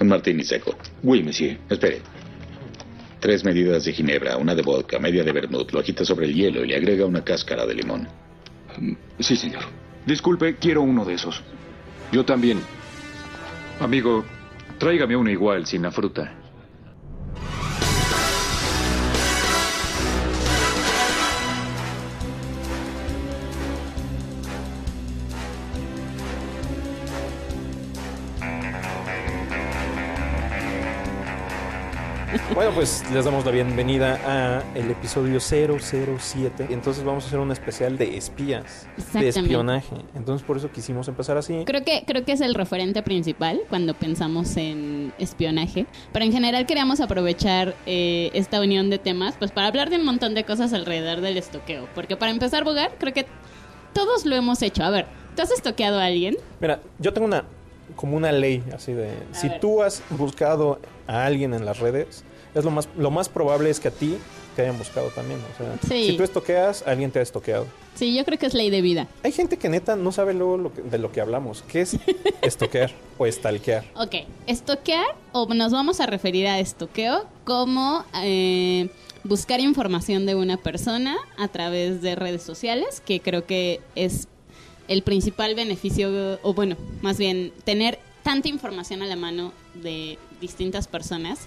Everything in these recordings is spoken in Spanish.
Un martini seco. Oui, monsieur. Espere. Tres medidas de ginebra, una de vodka, media de vermouth. Lo agita sobre el hielo y le agrega una cáscara de limón. Mm, Sí, señor. Disculpe, quiero uno de esos. Yo también. Amigo, tráigame uno igual, sin la fruta. Bueno, pues les damos la bienvenida a el episodio 007. Entonces vamos a hacer un especial de espías, de espionaje. Entonces por eso quisimos empezar así. Creo que, creo que es el referente principal cuando pensamos en espionaje. Pero en general queríamos aprovechar eh, esta unión de temas pues para hablar de un montón de cosas alrededor del estoqueo. Porque para empezar, Bogar, creo que todos lo hemos hecho. A ver, ¿tú has estoqueado a alguien? Mira, yo tengo una como una ley así de si ver. tú has buscado a alguien en las redes, es lo más lo más probable es que a ti te hayan buscado también, o sea, Sí. si tú estoqueas, alguien te ha estoqueado. Sí, yo creo que es ley de vida. Hay gente que neta no sabe luego lo que- de lo que hablamos, qué es estoquear o estalquear. Ok, estoquear o nos vamos a referir a estoqueo como eh, buscar información de una persona a través de redes sociales, que creo que es el principal beneficio, o bueno, más bien tener tanta información a la mano de distintas personas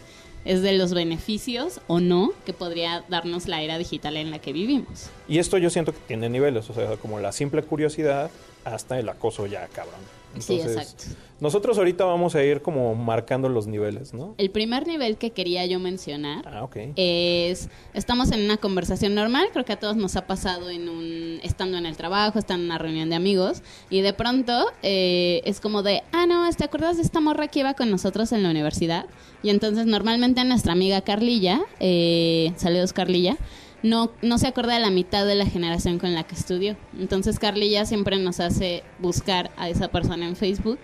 es de los beneficios o no que podría darnos la era digital en la que vivimos. Y esto yo siento que tiene niveles, o sea, como la simple curiosidad hasta el acoso ya cabrón. Sí, exacto. Nosotros ahorita vamos a ir como marcando los niveles, ¿no? El primer nivel que quería yo mencionar Ah, es estamos en una conversación normal, creo que a todos nos ha pasado en un estando en el trabajo, estando en una reunión de amigos y de pronto eh, es como de, ah no, ¿te acuerdas de esta morra que iba con nosotros en la universidad? Y entonces normalmente nuestra amiga Carlilla, eh, saludos Carlilla, no, no se acuerda de la mitad de la generación con la que estudió. Entonces Carlilla siempre nos hace buscar a esa persona en Facebook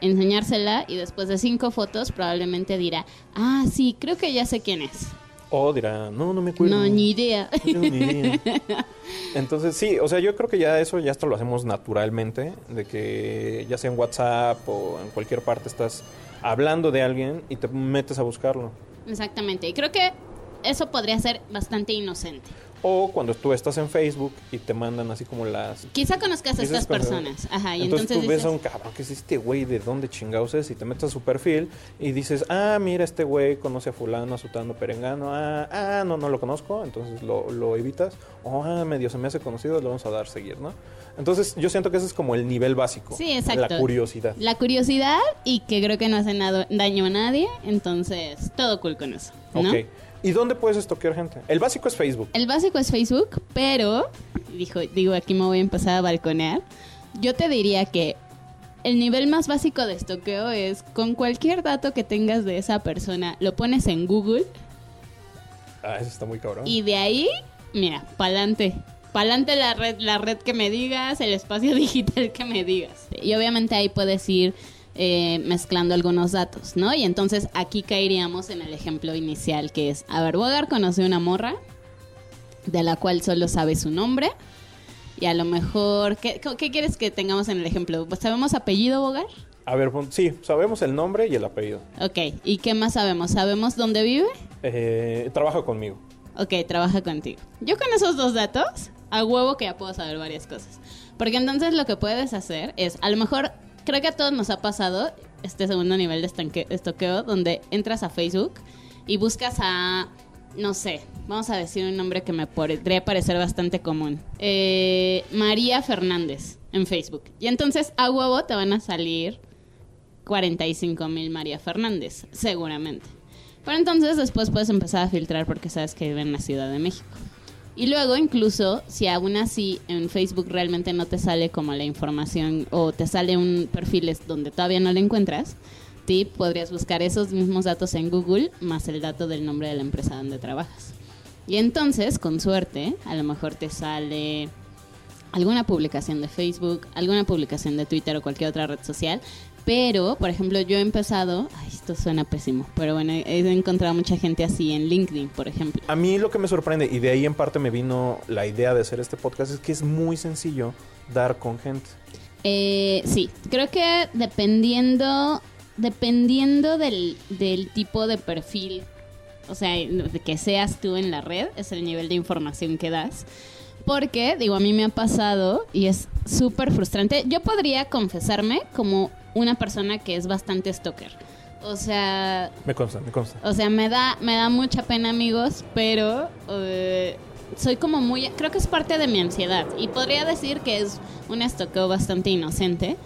enseñársela y después de cinco fotos probablemente dirá, ah, sí, creo que ya sé quién es. O dirá, no, no me acuerdo. No, ni idea. No tengo ni idea. Entonces, sí, o sea, yo creo que ya eso ya hasta lo hacemos naturalmente, de que ya sea en WhatsApp o en cualquier parte estás hablando de alguien y te metes a buscarlo. Exactamente. Y creo que eso podría ser bastante inocente. O cuando tú estás en Facebook y te mandan así como las... Quizá conozcas a estas personas. Ajá, y entonces, entonces, tú ves dices, a un cabrón que es este güey de dónde chingados es y te metes a su perfil y dices, ah, mira, este güey conoce a fulano, a sutano, perengano, ah, ah, no, no lo conozco, entonces lo, lo evitas, o ah, medio se me hace conocido, le vamos a dar seguir, ¿no? Entonces yo siento que ese es como el nivel básico. Sí, exacto. La curiosidad. La curiosidad y que creo que no hace nada, daño a nadie. Entonces, todo cool con eso. ¿no? Ok. ¿Y dónde puedes estoquear gente? El básico es Facebook. El básico es Facebook, pero, dijo, digo, aquí me voy a empezar a balconear. Yo te diría que el nivel más básico de estoqueo es con cualquier dato que tengas de esa persona, lo pones en Google Ah, eso está muy cabrón. y de ahí, mira, pa'lante. Pa'lante la red, la red que me digas, el espacio digital que me digas. Y obviamente ahí puedes ir eh, mezclando algunos datos, ¿no? Y entonces aquí caeríamos en el ejemplo inicial que es, a ver, Bogar conoce una morra de la cual solo sabe su nombre. Y a lo mejor, ¿qué, qué quieres que tengamos en el ejemplo? Pues, ¿Sabemos apellido Bogar? A ver, sí, sabemos el nombre y el apellido. Ok, ¿y qué más sabemos? ¿Sabemos dónde vive? Eh, trabaja conmigo. Ok, trabaja contigo. Yo con esos dos datos, a huevo que ya puedo saber varias cosas. Porque entonces lo que puedes hacer es, a lo mejor, creo que a todos nos ha pasado este segundo nivel de estanque- estoqueo, donde entras a Facebook y buscas a, no sé, vamos a decir un nombre que me podría parecer bastante común. Eh, María Fernández en Facebook. Y entonces a huevo te van a salir 45 mil María Fernández, seguramente. Pero entonces después puedes empezar a filtrar porque sabes que vive en la Ciudad de México. Y luego incluso si aún así en Facebook realmente no te sale como la información o te sale un perfil donde todavía no lo encuentras, tip, podrías buscar esos mismos datos en Google más el dato del nombre de la empresa donde trabajas. Y entonces, con suerte, a lo mejor te sale alguna publicación de Facebook, alguna publicación de Twitter o cualquier otra red social. Pero, por ejemplo, yo he empezado, ay, esto suena pésimo, pero bueno, he encontrado mucha gente así en LinkedIn, por ejemplo. A mí lo que me sorprende, y de ahí en parte me vino la idea de hacer este podcast, es que es muy sencillo dar con gente. Eh, sí, creo que dependiendo dependiendo del, del tipo de perfil, o sea, de que seas tú en la red, es el nivel de información que das. Porque, digo, a mí me ha pasado y es súper frustrante. Yo podría confesarme como una persona que es bastante stalker. O sea, Me consta, me consta. o sea, me da, me da mucha pena, amigos, pero eh, soy como muy... Creo que es parte de mi ansiedad. Y podría decir que es un estoqueo bastante inocente.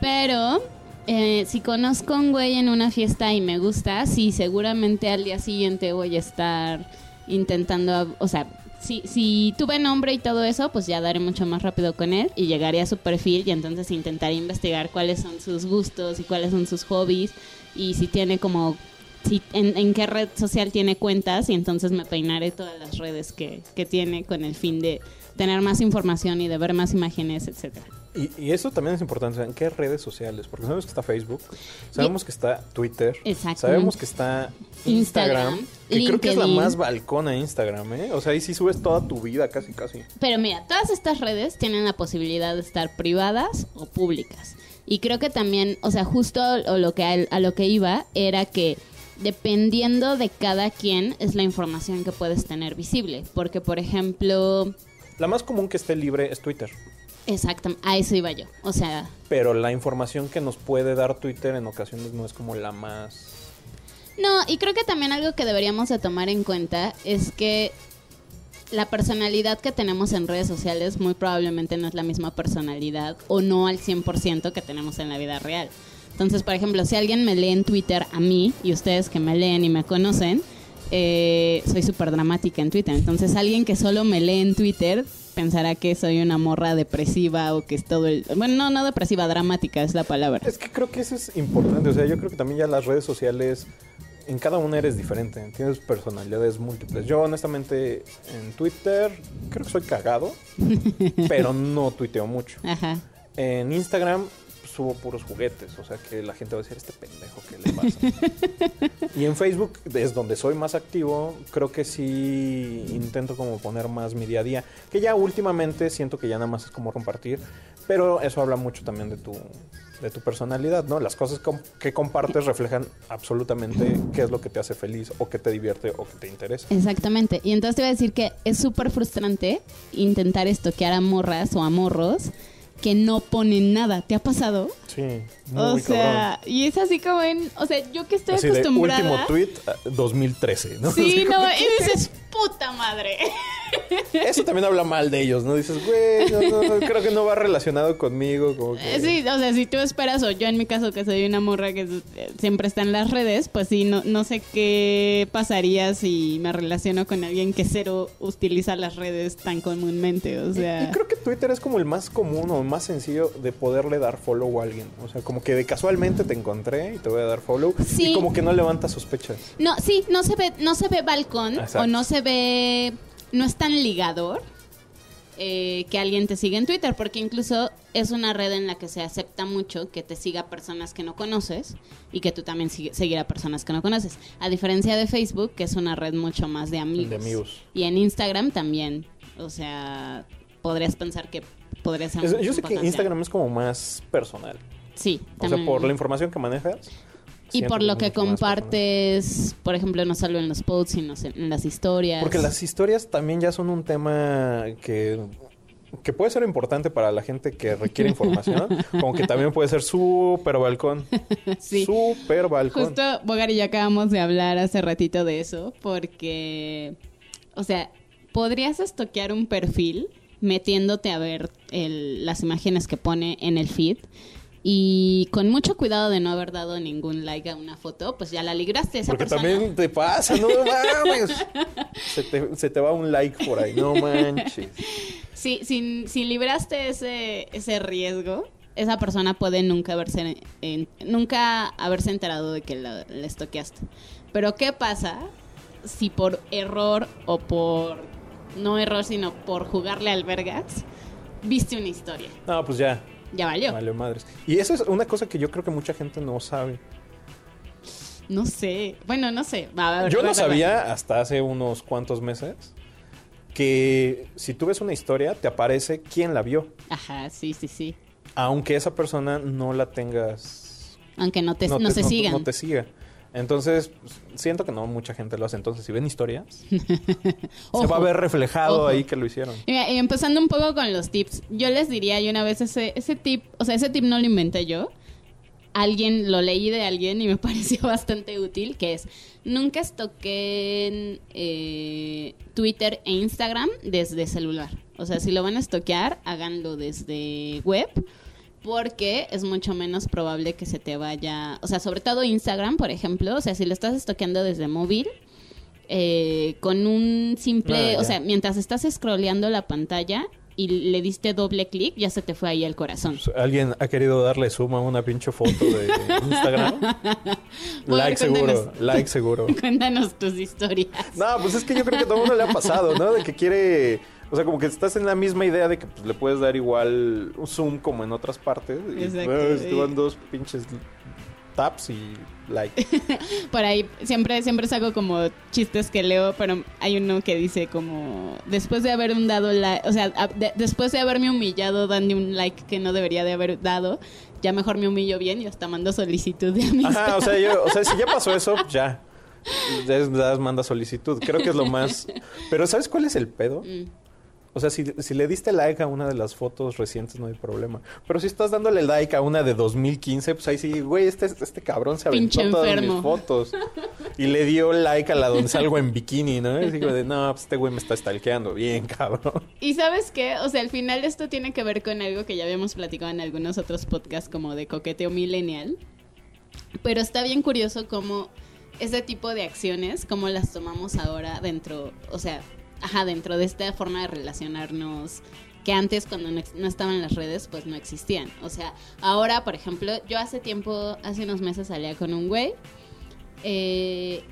Pero eh, si conozco a un güey en una fiesta y me gusta, sí, seguramente al día siguiente voy a estar intentando... O sea, si, si tuve nombre y todo eso, pues ya daré mucho más rápido con él y llegaré a su perfil y entonces intentaré investigar cuáles son sus gustos y cuáles son sus hobbies y si tiene como si, en, en qué red social tiene cuentas y entonces me peinaré todas las redes que, que tiene con el fin de tener más información y de ver más imágenes, etcétera. Y, y eso también es importante, ¿en qué redes sociales? Porque sabemos que está Facebook, sabemos que está Twitter, sabemos que está Instagram, Instagram, que creo que es la más balcona Instagram, ¿eh? O sea, ahí sí subes toda tu vida, casi, casi. Pero mira, todas estas redes tienen la posibilidad de estar privadas o públicas. Y creo que también, o sea, justo a lo que, a lo que iba era que dependiendo de cada quien es la información que puedes tener visible. Porque, por ejemplo, La más común que esté libre es Twitter. Exactamente, a eso iba yo. O sea, Pero la información que nos puede dar Twitter en ocasiones no es como la más... No, y creo que también algo que deberíamos de tomar en cuenta es que la personalidad que tenemos en redes sociales muy probablemente no es la misma personalidad o no al 100% que tenemos en la vida real. Entonces, por ejemplo, si alguien me lee en Twitter a mí y ustedes que me leen y me conocen, eh, soy súper dramática en Twitter. Entonces, alguien que solo me lee en Twitter pensará que soy una morra depresiva o que es todo el... Bueno, no, no depresiva, dramática es la palabra. Es que creo que eso es importante. O sea, yo creo que también ya las redes sociales, en cada una eres diferente. Tienes personalidades múltiples. Yo, honestamente, en Twitter creo que soy cagado, pero no tuiteo mucho. Ajá. En Instagram subo puros juguetes, o sea que la gente va a decir, este pendejo, ¿qué le pasa? y en Facebook es donde soy más activo, creo que sí intento como poner más mi día a día, que ya últimamente siento que ya nada más es como compartir, pero eso habla mucho también de tu, de tu personalidad, ¿no? Las cosas que compartes reflejan absolutamente qué es lo que te hace feliz, o que te divierte, o que te interesa. Exactamente. Y entonces te iba a decir que es súper frustrante intentar estoquear a morras o a morros que no ponen nada. ¿Te ha pasado? Sí, muy o cabrón. sea, y es así como en, o sea, yo que estoy Así de acostumbrada. último tweet ah, 2013, ¿no? Sí, no, y dices, puta madre. Eso también habla mal de ellos, ¿no? Dices, güey, no, no, no, creo que no va relacionado conmigo. Como que... Sí, o sea, si tú esperas, o yo en mi caso que soy una morra que eh, siempre está en las redes, pues sí, no, no sé qué pasaría si me relaciono con alguien que cero utiliza las redes tan comúnmente, o Y- sea... Y, creo que Twitter es como el más común o más sencillo de poderle dar follow a alguien. O sea, como que de casualmente te encontré y te voy a dar follow. Sí. Y como que no levanta sospechas. No, sí, no se ve, no se ve balcón Exacto. o no se ve, no es tan ligador eh, que alguien te siga en Twitter, porque incluso es una red en la que se acepta mucho que te siga personas que no conoces y que tú también seguir a personas que no conoces. A diferencia de Facebook, que es una red mucho más de amigos. De amigos. Y en Instagram también, o sea, podrías pensar que podría ser Es- yo sé que. Instagram es como más personal. Sí, O sea, por la información que manejas. Y por lo que compartes, por ejemplo, no solo en los posts, sino en las historias. Porque las historias también ya son un tema que, que puede ser importante para la gente que requiere información, como que también puede ser súper balcón. Sí. Súper balcón. Justo Bogar y yo acabamos de hablar hace ratito de eso, porque, o sea, podrías estoquear un perfil metiéndote a ver el- las imágenes que pone en el feed y con mucho cuidado de no haber dado ningún like a una foto, pues ya la libraste. Esa Porque persona. también te pasa, no mames. Se te, se te va un like por ahí, no manches. Si, si, si libraste ese, ese riesgo, esa persona puede nunca haberse, en- nunca haberse enterado de que la, la estoqueaste. Pero ¿qué pasa si por error o por, no error, sino por jugarle al vergas, viste una historia? No, pues ya, Ya valió. vale madres. Y eso es una cosa que yo creo que mucha gente no sabe. No sé. Bueno, no sé. Va, a ver, Yo no sabía hasta hace unos cuantos meses que si tú ves una historia te aparece quién la vio, Ajá, sí, sí, sí. aunque esa persona no la tengas Aunque no, te, no, te- se no- sigan. no te siga. Entonces, siento que no mucha gente lo hace. Entonces, si ven historias, se va a ver reflejado Ojo. ahí que lo hicieron. Y mira, y empezando un poco con los tips, yo les diría, y una vez ese, ese tip, o sea, ese tip no lo inventé yo, alguien, lo leí de alguien y me pareció bastante útil, que es, nunca estoquen eh, Twitter e Instagram desde celular. O sea, si lo van a estoquear, háganlo desde web, porque es mucho menos probable que se te vaya, o sea, sobre todo Instagram, por ejemplo, o sea, si lo estás estoqueando desde móvil, eh, con un simple, Ah, o sea, mientras estás scrolleando la pantalla y le diste doble clic, ya se te fue ahí el corazón. Pues, ¿Alguien ha querido darle suma a una pinche foto de Instagram? Like seguro, like seguro. Cuéntanos tus historias. No, pues es que yo creo que a todo el mundo le ha pasado, ¿no? De que quiere... O sea, como que estás en la misma idea de que pues, le puedes dar igual un zoom como en otras partes. Y Exacto, te van dos pinches taps y like. Por ahí siempre siempre saco como chistes que leo, pero hay uno que dice como después de haber un dado like, o sea, a- de- después de haberme humillado dando un like que no debería de haber dado, ya mejor me humillo bien y hasta mando solicitud de amistad. Ajá, o sea, yo, o sea, si ya pasó eso, ya. Ya manda solicitud. Creo que es lo más. Pero ¿sabes cuál es el pedo? Mm. O sea, si, si le diste like a una de las fotos recientes, no hay problema. Pero si estás dándole like a una de 2015, pues ahí sí, güey, este, este cabrón se aventó Pinche todas enfermo. mis fotos. Y le dio like a la donde salgo en bikini, ¿no? Y digo de, no, pues este güey me está stalkeando. Bien, cabrón. Y sabes qué, o sea, al final esto tiene que ver con algo que ya habíamos platicado en algunos otros podcasts como de coqueteo millennial. Pero está bien curioso cómo ese tipo de acciones, cómo las tomamos ahora dentro, o sea, ajá, dentro de esta forma de relacionarnos que antes cuando no, no estaban las redes pues no existían. O sea, ahora, por ejemplo, yo hace tiempo, hace unos meses salía con un güey eh,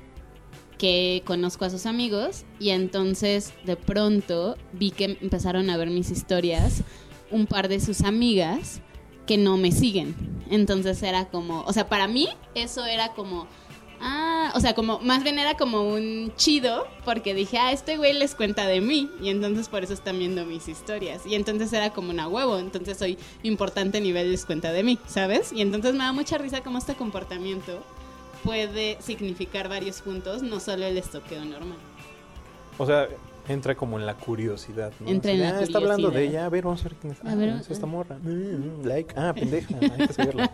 que conozco a sus amigos y entonces de pronto vi que empezaron a ver mis historias un par de sus amigas que no me siguen. Entonces era como, o sea, para mí eso era como, ah, o sea, como, más bien era como un chido porque dije, ah, este güey les cuenta de mí y entonces por eso están viendo mis historias. Y entonces era como una huevo, entonces soy importante nivel les cuenta de mí, ¿sabes? Y entonces me da mucha risa como este comportamiento puede significar varios puntos, no solo el estoqueo normal. O sea, entra como en la curiosidad, ¿no? Entra en la ah, está hablando de curiosidad. ella. A ver, vamos a ver quién es. A Ah, ver, es esta ah. morra. Mm, like. Ah, pendeja. Hay que seguirla.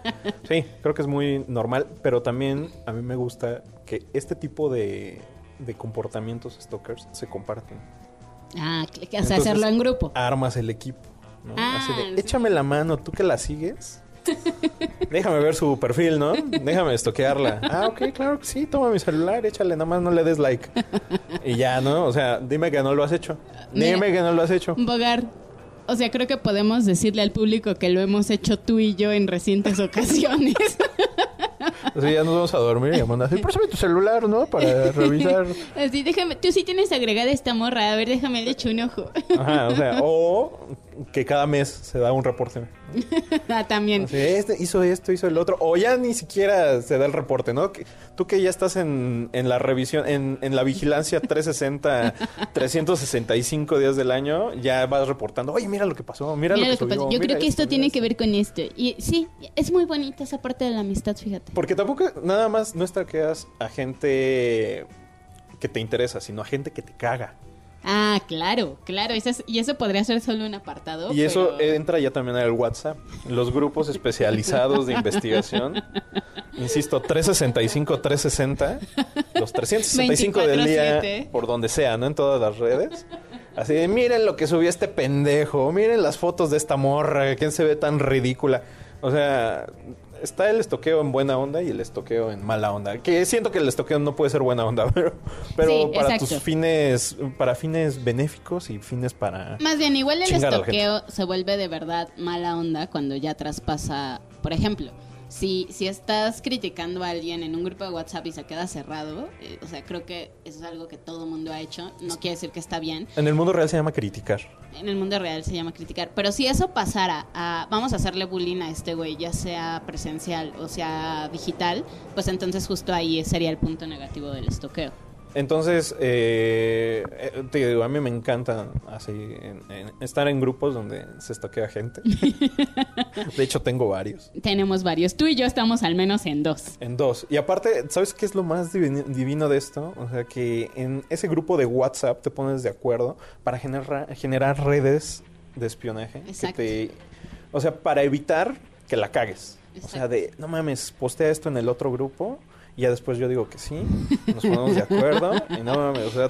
Sí, creo que es muy normal. Pero también a mí me gusta que este tipo de, de comportamientos stalkers se comparten. Ah, o sea, Entonces, hacerlo en grupo. Armas el equipo. ¿no? Ah, Así de, sí. échame la mano, tú que la sigues. Déjame ver su perfil, ¿no? Déjame estoquearla. Ah, ok, claro que sí, toma mi celular, échale, nada más no le des like. Y ya, ¿no? O sea, dime que no lo has hecho. Mira. Dime que no lo has hecho. Bogar, o sea, creo que podemos decirle al público que lo hemos hecho tú y yo en recientes ocasiones. Así ya nos vamos a dormir y vamos a decir, préstame tu celular, ¿no? Para revisar. Así, déjame, tú sí tienes agregada esta morra, a ver, déjame le echo un ojo. Ajá, o sea, o que cada mes se da un reporte. ah, también. Así, este hizo esto, hizo el otro. O ya ni siquiera se da el reporte, ¿no? Que- tú que ya estás en, en la revisión, en, en la vigilancia 360, 365 días del año, ya vas reportando, oye, mira lo que pasó, mira, Mira lo lo que subió, pasa. Yo creo que esto tiene que ver con esto. Y sí, es muy bonita esa parte de la amistad, fíjate. Porque tampoco nada más no stalkeas a gente que te interesa, sino a gente que te caga. Ah, claro, claro. Eso es- y eso podría ser solo un apartado. Y eso entra ya también al WhatsApp, los grupos especializados de investigación. Insisto, 365, 360, los 365 del día, 24/7. por donde sea, ¿no? En todas las redes. Así de, miren lo que subió este pendejo, miren las fotos de esta morra, quién se ve tan ridícula. O sea, está el estoqueo en buena onda y el estoqueo en mala onda. Que siento que el estoqueo no puede ser buena onda, pero, pero Sí, para exacto. tus fines, para fines benéficos y fines para... Más bien, igual el estoqueo se vuelve de verdad mala onda cuando ya traspasa, por ejemplo, si, si estás criticando a alguien en un grupo de WhatsApp y se queda cerrado, eh, o sea, creo que eso es algo que todo mundo ha hecho, no quiere decir que está bien, En el mundo real se llama criticar. en el mundo real se llama criticar, pero si eso pasara a, vamos a hacerle bullying a este güey, ya sea presencial o sea digital, pues entonces justo ahí sería el punto negativo del estoqueo. Entonces, eh, eh, te digo, a mí me encanta así en- en- estar en grupos donde se estoquea gente. De hecho, tengo varios. Tenemos varios. Tú y yo estamos al menos en dos. En dos. Y aparte, ¿sabes qué es lo más divino de esto? O sea, que en ese grupo de WhatsApp te pones de acuerdo para generar, generar redes de espionaje. que Exacto. te- o sea, para evitar que la cagues. O sea, de, no mames, postea esto en el otro grupo. Y ya después yo digo que sí, nos ponemos de acuerdo. Y no mames, o sea,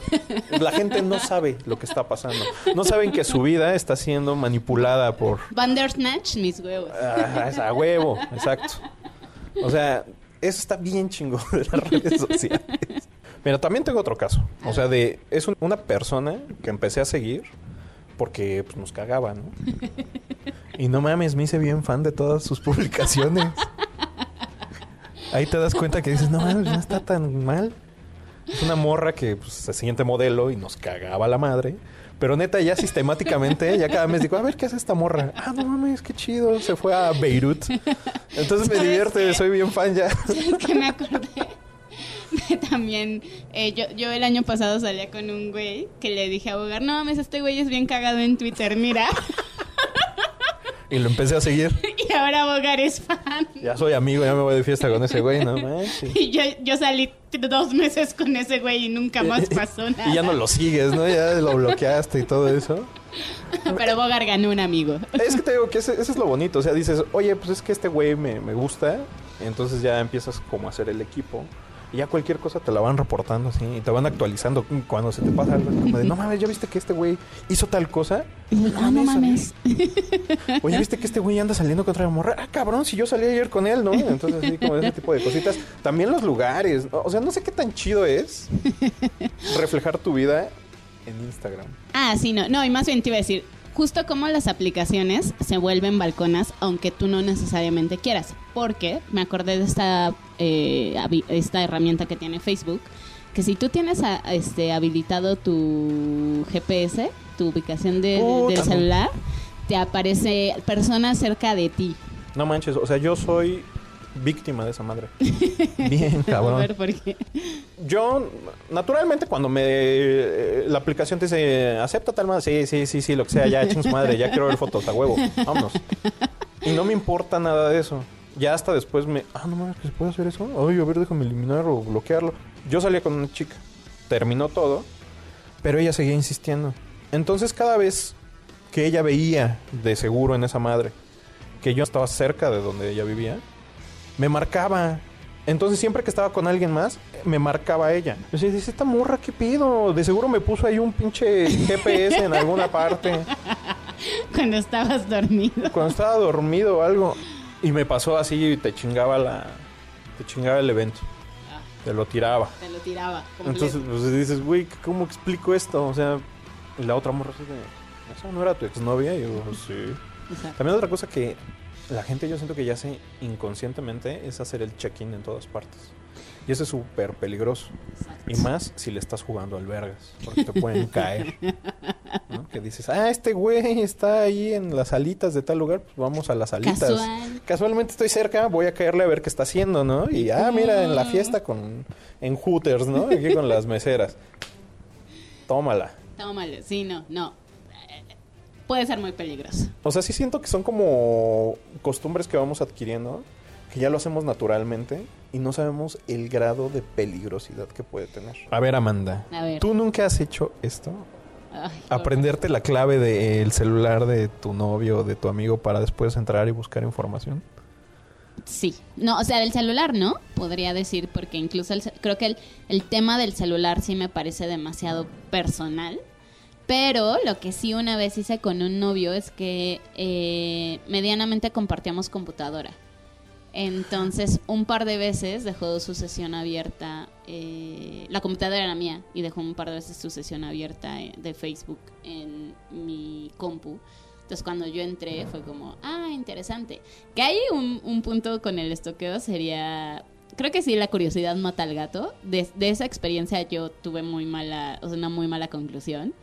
la gente no sabe lo que está pasando. No saben que su vida está siendo manipulada por, Bandersnatch, mis huevos. Ah, es a huevo, exacto. O sea, eso está bien chingo de las redes sociales. Mira, también tengo otro caso. O sea, de es un- una persona que empecé a seguir porque pues, nos cagaba, ¿no? Y no mames, me hice bien fan de todas sus publicaciones. Ahí te das cuenta que dices, no mames, no está tan mal. Es una morra que pues, se siguiente modelo y nos cagaba la madre. Pero neta, ya sistemáticamente, ya cada mes digo, a ver, ¿qué hace esta morra? Ah, no mames, qué chido. Se fue a Beirut. Entonces me ¿Sabes divierte, qué? soy bien fan ya. Es que me acordé de también. eh, yo, yo el año pasado salía con un güey que le dije a Bogar, no mames, este güey es bien cagado en Twitter, mira. Y lo empecé a seguir. ahora Bogar es fan. Ya soy amigo, ya me voy de fiesta con ese güey, no manches. Y yo, yo salí dos meses con ese güey y nunca más pasó nada. Y ya no lo sigues, ¿no? Ya lo bloqueaste y todo eso. Pero Bogar ganó un amigo. Es que te digo que ese, ese es lo bonito. O sea, dices, oye, pues es que este güey me, me gusta. Entonces ya empiezas como a hacer el equipo. Y ya cualquier cosa te la van reportando así. Y te van actualizando. Cuando se te pasa algo, como de, no mames, ¿ya viste que este güey hizo tal cosa? Ah, no mames. Oye, ¿viste que este güey anda saliendo contra la morra? Ah, cabrón, si yo salí ayer con él, ¿no? Entonces, así como ese tipo de cositas. También los lugares. O sea, no sé qué tan chido es reflejar tu vida en Instagram. Ah, sí, no. No, y más bien te iba a decir, justo como las aplicaciones se vuelven balconas, aunque tú no necesariamente quieras. Porque me acordé de esta, eh, esta herramienta que tiene Facebook, que si tú tienes a- este, habilitado tu GPS, tu ubicación de- del celular, te aparece personas cerca de ti. No manches, o sea, yo soy víctima de esa madre. Bien, A cabrón. ver, ¿por qué? Yo, naturalmente, cuando me eh, la aplicación te dice acepta tal madre, sí, sí, sí, sí, lo que sea, ya, ching su madre, ya quiero ver fotos, a huevo, vámonos. Y no me importa nada de eso. Ya hasta después me, ah, no mames, que se puede hacer eso. Ay, a ver, déjame eliminar o bloquearlo. Yo salía con una chica, terminó todo, pero ella seguía insistiendo. Entonces, cada vez que ella veía de seguro en esa madre que yo estaba cerca de donde ella vivía, me marcaba. Entonces siempre que estaba con alguien más, me marcaba ella. Yo decía, dice, esta morra, ¿qué pido? De seguro me puso ahí un pinche GPS en alguna parte. Cuando estabas dormido. Cuando estaba dormido o algo. Y me pasó así y te chingaba la... Te chingaba el evento. Te lo tiraba. Te lo tiraba. completo. Entonces pues, dices, güey, ¿cómo explico esto? O sea, la otra morra así de... ¿Esa no era tu exnovia? Y yo, sí. También otra cosa que la gente yo siento que ya hace inconscientemente es hacer el check-in en todas partes. Y eso es súper peligroso. Y más si le estás jugando al vergas. Porque te pueden caer. ¿no? Que dices, ah, este güey está ahí en las alitas de tal lugar. Pues vamos a las alitas. Casual. Casualmente estoy cerca, voy a caerle a ver qué está haciendo, ¿no? Y, ah, mira, en la fiesta con... En Hooters, ¿no? Aquí con las meseras. Tómala. Tómalo. Sí, no, no. Puede ser muy peligroso. O sea, sí siento que son como costumbres que vamos adquiriendo, que ya lo hacemos naturalmente y no sabemos el grado de peligrosidad que puede tener. A ver, Amanda, A ver. ¿tú nunca has hecho esto? Ay, ¿Aprenderte la clave del celular de tu novio o de tu amigo para después entrar y buscar información? Sí, no, o sea, del celular, ¿no? Podría decir, porque incluso el creo que el, el tema del celular sí me parece demasiado personal. Pero lo que sí una vez hice con un novio es que eh, medianamente compartíamos computadora. Entonces, un par de veces dejó su sesión abierta. eh, la computadora era mía y dejó un par de veces su sesión abierta eh, de Facebook en mi compu. Entonces, cuando yo entré, fue como, ah, interesante. Que hay un, un punto con el estoqueo sería. Creo que sí, la curiosidad mata al gato. De, de esa experiencia yo tuve muy mala, o sea, una muy mala conclusión.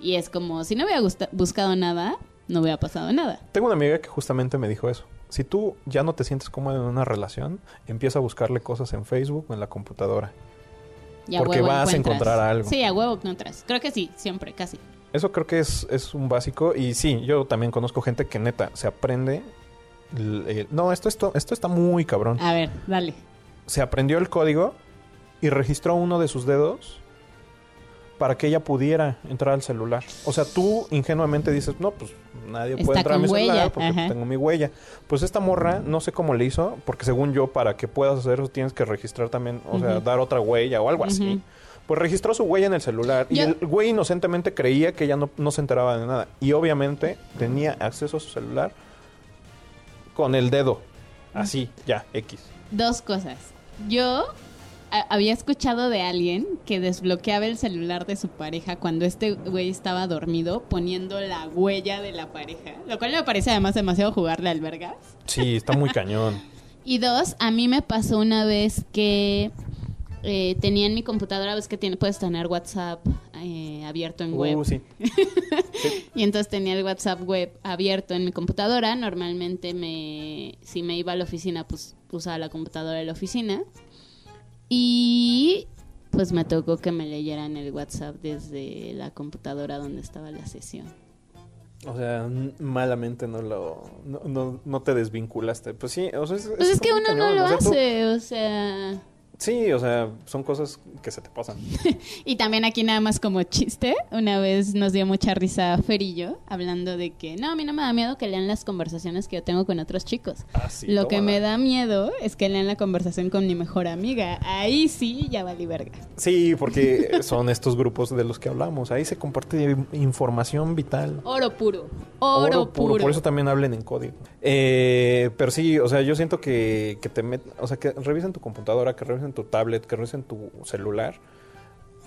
Y es como, si no hubiera buscado nada, no hubiera pasado nada. Tengo una amiga que justamente me dijo eso. Si tú ya no te sientes cómodo en una relación, empieza a buscarle cosas en Facebook o en la computadora. Y a Porque huevo vas a encontrar algo. Sí, a huevo encuentras. Creo que sí, siempre, casi. Eso creo que es, es un básico. Y sí, yo también conozco gente que neta se aprende. el- no, esto, esto, esto está muy cabrón. A ver, dale. Se aprendió el código y registró uno de sus dedos para que ella pudiera entrar al celular. O sea, tú ingenuamente dices, no, pues nadie Está puede entrar a mi celular porque ajá. tengo mi huella. Pues esta morra, no sé cómo le hizo, porque según yo, para que puedas hacer eso tienes que registrar también, o sea, dar otra huella o algo así. Pues registró su huella en el celular y el güey inocentemente creía que ella no, no se enteraba de nada. Y obviamente tenía acceso a su celular con el dedo. Así, ya, X. Dos cosas. Yo había escuchado de alguien que desbloqueaba el celular de su pareja cuando este güey estaba dormido poniendo la huella de la pareja. Lo cual me parece además demasiado jugarle al vergas. Sí, está muy cañón. Y dos, a mí me pasó una vez que eh, tenía en mi computadora, ves que tiene, puedes tener WhatsApp eh, abierto en web. Uh, sí. Y entonces tenía el WhatsApp web abierto en mi computadora. Normalmente me, si me iba a la oficina, pues usaba la computadora de la oficina. Y pues me tocó que me leyeran el WhatsApp desde la computadora donde estaba la sesión. O sea, malamente no lo no, no, no te desvinculaste. Pues sí, o sea, es, Pues es que uno no lo O sea, tú- hace, o sea... sí, o sea, son cosas que se te pasan. Y también aquí nada más como chiste, una vez nos dio mucha risa Ferillo hablando de que no, a mí no me da miedo que lean las conversaciones que yo tengo con otros chicos. Así, Lo que me da miedo es que lean la conversación con mi mejor amiga. Ahí sí, ya valí verga. Sí, porque son estos grupos de los que hablamos. Ahí se comparte información vital. Oro puro. Oro, puro. Por eso también hablen en código. Eh, pero sí, o sea, yo siento que, que te met, o sea, que revisen tu computadora, que revisen tu tablet, que revisen tu celular.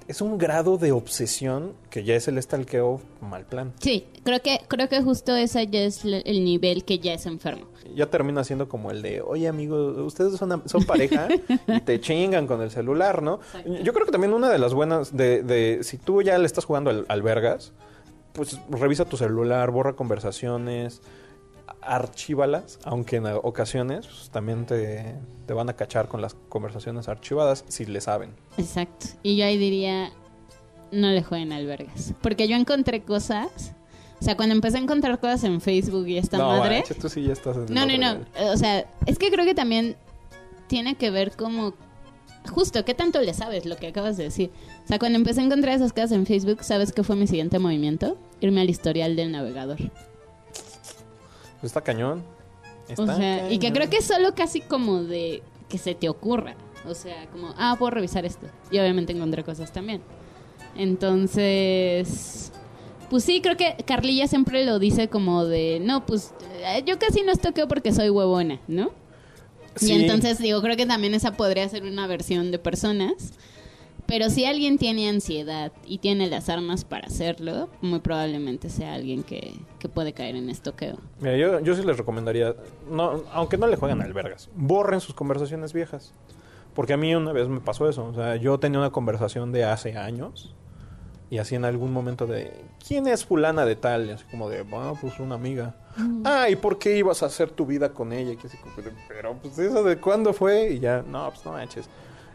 Es un grado de obsesión que ya es el stalkeo mal plan. Sí, creo que, creo que justo ese ya es el nivel que ya es enfermo. Ya termina siendo como el de, oye amigo, ustedes son, son pareja y te chingan con el celular, ¿no? Exacto. Yo creo que también una de las buenas de, de si tú ya le estás jugando al, al vergas, pues revisa tu celular, borra conversaciones, archívalas, aunque en ocasiones pues, también te, te van a cachar con las conversaciones archivadas si le saben. Exacto. Y yo ahí diría, no le jueguen al vergas. Porque yo encontré cosas. O sea, cuando empecé a encontrar cosas en Facebook y esta no, madre. manches, tú sí ya estás en No, no, no. O sea, es que creo que también tiene que ver como... Justo, ¿qué tanto le sabes lo que acabas de decir? O sea, cuando empecé a encontrar esas cosas en Facebook, ¿sabes qué fue mi siguiente movimiento? Irme al historial del navegador. Pues está cañón. Está o sea, y que creo que es solo casi como de que se te ocurra. O sea, como, ah, puedo revisar esto. Y obviamente encontré cosas también. Entonces, pues sí, creo que Carlilla siempre lo dice como de, no, pues eh, yo casi no estoqueo porque soy huevona, ¿no? Sí. Y entonces digo, creo que también esa podría ser una versión de personas. Pero si alguien tiene ansiedad y tiene las armas para hacerlo, muy probablemente sea alguien que, que puede caer en estoqueo. Mira, yo, yo sí les recomendaría, no, aunque no le jueguen al vergas, borren sus conversaciones viejas. Porque a mí una vez me pasó eso. O sea, yo tenía una conversación de hace años. Y así en algún momento de, ¿quién es fulana de tal? Y así como de, bueno, pues una amiga. Ah, ¿y por qué ibas a hacer tu vida con ella? Y así como, pero, pero, pues eso de cuándo fue? Y ya, no, pues no manches.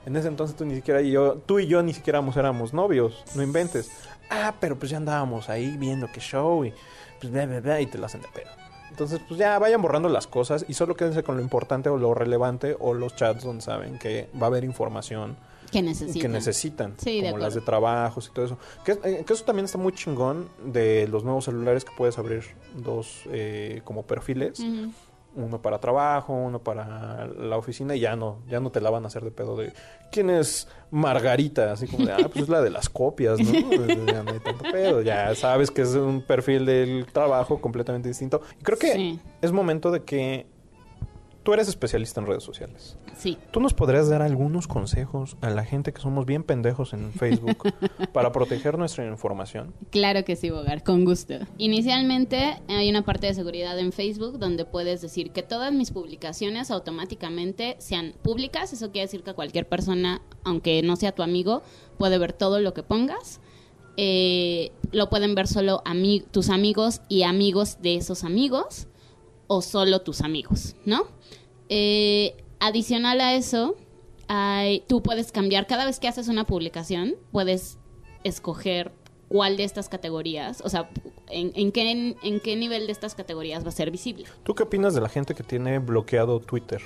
En ese entonces tú ni siquiera y yo, tú y yo ni siquiera éramos, éramos novios, no inventes. Ah, pero pues ya andábamos ahí viendo qué show y pues bla, bla, bla, y te la hacen de pedo. Entonces, pues ya vayan borrando las cosas y solo quédense con lo importante o lo relevante o los chats donde saben que va a haber información Que necesitan. que necesitan, Sí, de como las de trabajos y todo eso. Que, eh, que eso también está muy chingón de los nuevos celulares que puedes abrir dos eh, como perfiles, Ujú. Uno para trabajo, uno para la oficina y ya no, ya no te la van a hacer de pedo de quién es Margarita, así como de, ah, pues es la de las copias, ¿no? ya no hay tanto pedo, ya sabes que es un perfil del trabajo completamente distinto. Y creo que Sí. es momento de que tú eres especialista en redes sociales. Sí. ¿Tú nos podrías dar algunos consejos a la gente que somos bien pendejos en Facebook para proteger nuestra información? Claro que sí, Bogar, con gusto. Inicialmente hay una parte de seguridad en Facebook donde puedes decir que todas mis publicaciones automáticamente sean públicas. Eso quiere decir que cualquier persona, aunque no sea tu amigo, puede ver todo lo que pongas. Eh, lo pueden ver solo ami- tus amigos y amigos de esos amigos o solo tus amigos, ¿no? Eh, adicional a eso, hay, tú puedes cambiar, cada vez que haces una publicación, puedes escoger cuál de estas categorías, o sea, en, qué, en, en qué nivel de estas categorías va a ser visible. ¿Tú qué opinas de la gente que tiene bloqueado Twitter?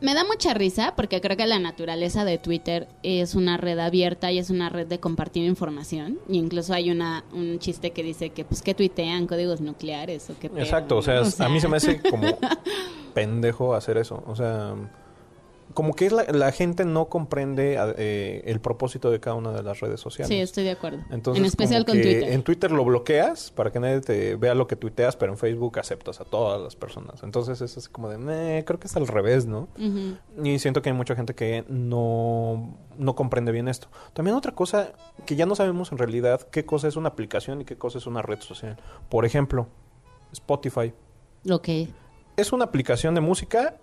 Me da mucha risa porque creo que la naturaleza de Twitter es una red abierta y es una red de compartir información. Y incluso hay una, un chiste que dice que, pues, que tuitean códigos nucleares o qué pedo, Exacto, o sea, ¿no? es- a mí se me hace como pendejo hacer eso. O sea, como que la, la gente no comprende eh, el propósito de cada una de las redes sociales. Sí, estoy de acuerdo. Entonces, en especial con Twitter. En Twitter lo bloqueas para que nadie te vea lo que tuiteas, pero en Facebook aceptas a todas las personas. Entonces, es como de, "Meh, creo que es al revés, ¿no? Y siento que hay mucha gente que no, no comprende bien esto. También otra cosa que ya no sabemos en realidad qué cosa es una aplicación y qué cosa es una red social. Por ejemplo, Spotify. Ok. Es una aplicación de música,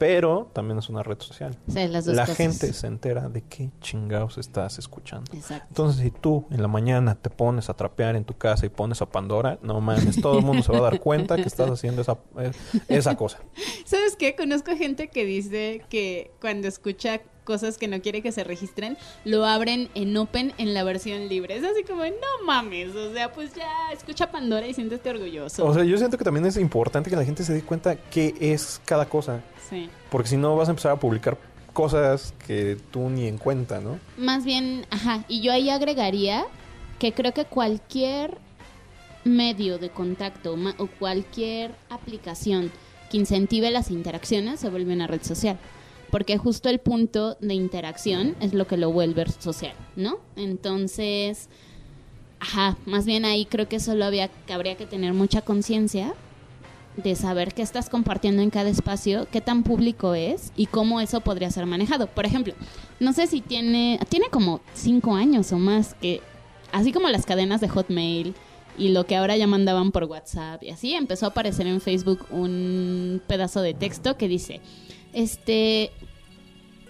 pero también es una red social. Las dos La cosas. gente se entera de qué chingados estás escuchando. Exacto. Entonces, si tú en la mañana te pones a trapear en tu casa y pones a Pandora, no mames, todo el mundo se va a dar cuenta que estás haciendo esa, eh, esa cosa. ¿Sabes qué? Conozco gente que dice que cuando escucha cosas que no quiere que se registren, lo abren en Open en la versión libre. Es así como, no mames, o sea, pues ya escucha Pandora y siéntete orgulloso. O sea, yo siento que también es importante que la gente se dé cuenta qué es cada cosa. sí. Porque si no vas a empezar a publicar cosas que tú ni en cuenta, ¿no? Más bien, ajá, y yo ahí agregaría que creo que cualquier medio de contacto o cualquier aplicación que incentive las interacciones se vuelve una red social. Porque justo el punto de interacción es lo que lo vuelve social, ¿no? Entonces, ajá, más bien ahí creo que solo había, que habría que tener mucha conciencia de saber qué estás compartiendo en cada espacio, qué tan público es y cómo eso podría ser manejado. Por ejemplo, no sé si tiene, tiene como cinco años o más que, así como las cadenas de Hotmail y lo que ahora ya mandaban por WhatsApp y así, empezó a aparecer en Facebook un pedazo de texto que dice, este,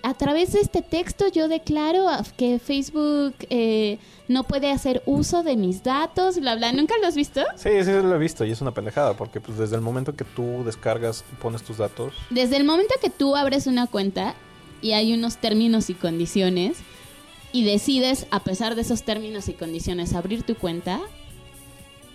a través de este texto yo declaro que Facebook eh, no puede hacer uso de mis datos, bla, bla. ¿Nunca lo has visto? Sí, sí lo he visto y es una pendejada porque pues desde el momento que tú descargas y pones tus datos, Desde el momento que tú abres una cuenta y hay unos términos y condiciones y decides, a pesar de esos términos y condiciones, abrir tu cuenta,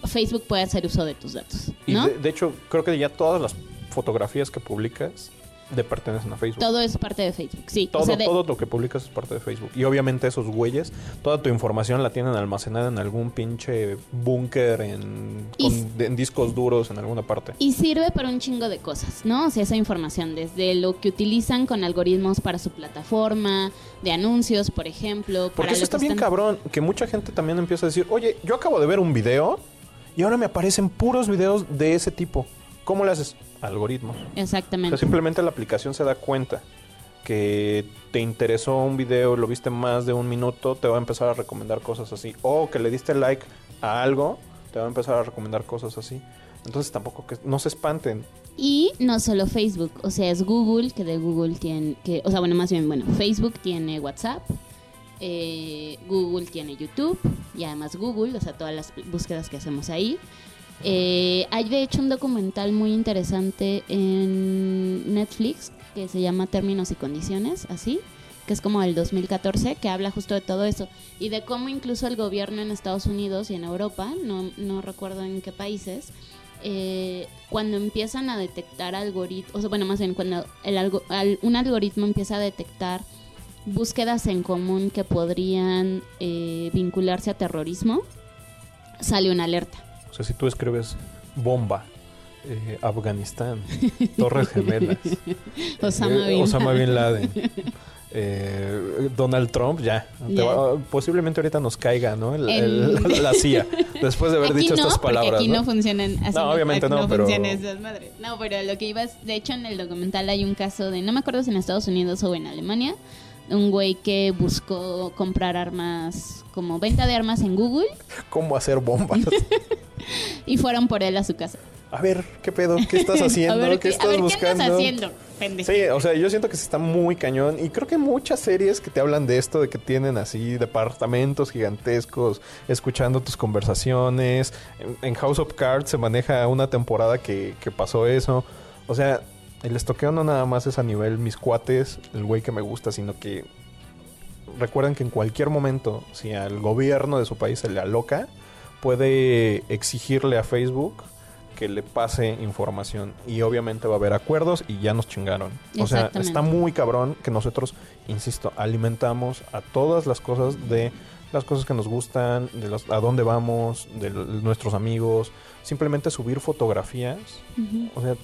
Facebook puede hacer uso de tus datos, y de hecho creo que ya todas las fotografías que publicas le pertenecen a Facebook. Todo es parte de Facebook, sí. Todo, o sea, de- todo lo que publicas es parte de Facebook. Y obviamente esos güeyes, toda tu información la tienen almacenada en algún pinche búnker, en, con- de- discos duros, en alguna parte. Y sirve para un chingo de cosas, ¿no? O sea, esa información, desde lo que utilizan con algoritmos para su plataforma, de anuncios, por ejemplo. para Porque eso lo está bien están- cabrón, que mucha gente también empieza a decir, oye, yo acabo de ver un video y ahora me aparecen puros videos de ese tipo. ¿Cómo le haces? Algoritmos. O Exactamente. sea, simplemente la aplicación se da cuenta que te interesó un video, lo viste más de un minuto, te va a empezar a recomendar cosas así. O que le diste like a algo, te va a empezar a recomendar cosas así. Entonces tampoco que no se espanten. Y no solo Facebook, o sea, es Google, que de Google tiene, que, o sea, bueno, más bien, bueno, Facebook tiene WhatsApp, eh, Google tiene YouTube, y además Google, o sea, todas las búsquedas que hacemos ahí. Eh, hay de hecho un documental muy interesante en Netflix que se llama Términos y Condiciones, así, que es como del 2014, que habla justo de todo eso y de cómo incluso el gobierno en Estados Unidos y en Europa, no, no recuerdo en qué países, eh, cuando empiezan a detectar algoritmos, o sea, bueno, más bien cuando el algo- al- un algoritmo empieza a detectar búsquedas en común que podrían eh, vincularse a terrorismo, sale una alerta. O sea, si tú escribes bomba, eh, Afganistán, Torres Gemelas, Osama eh, Bin Osama Bin Laden, eh, Donald Trump, ya. Va- posiblemente ahorita nos caiga, ¿no? El- la CIA, después de haber Aquí dicho no, estas palabras. aquí ¿no? no, funcionan así. No, obviamente no, pero- funcionan esas madres. No, pero lo que ibas, de hecho en el documental hay un caso de, no me acuerdo si en Estados Unidos o en Alemania, un güey que buscó comprar armas, como venta de armas en Google, ¿Cómo hacer bombas? y fueron por él a su casa. A ver, ¿qué pedo? ¿Qué estás haciendo? ver, ¿Qué, ¿qué, estás a ver, ¿qué buscando? andas haciendo, pendejo? Sí, o sea, yo siento que se está muy cañón. Y creo que hay muchas series que te hablan de esto, de que tienen así departamentos gigantescos, escuchando tus conversaciones. En, en House of Cards se maneja una temporada que, que pasó eso. O sea, el estoqueo no nada más es a nivel mis cuates, el güey que me gusta, sino que recuerden que en cualquier momento, si al gobierno de su país se le aloca, puede exigirle a Facebook que le pase información y obviamente va a haber acuerdos y ya nos chingaron. O sea, está muy cabrón que nosotros, insisto, alimentamos a todas las cosas de las cosas que nos gustan, de los, a dónde vamos, de nuestros amigos, simplemente subir fotografías. O sea,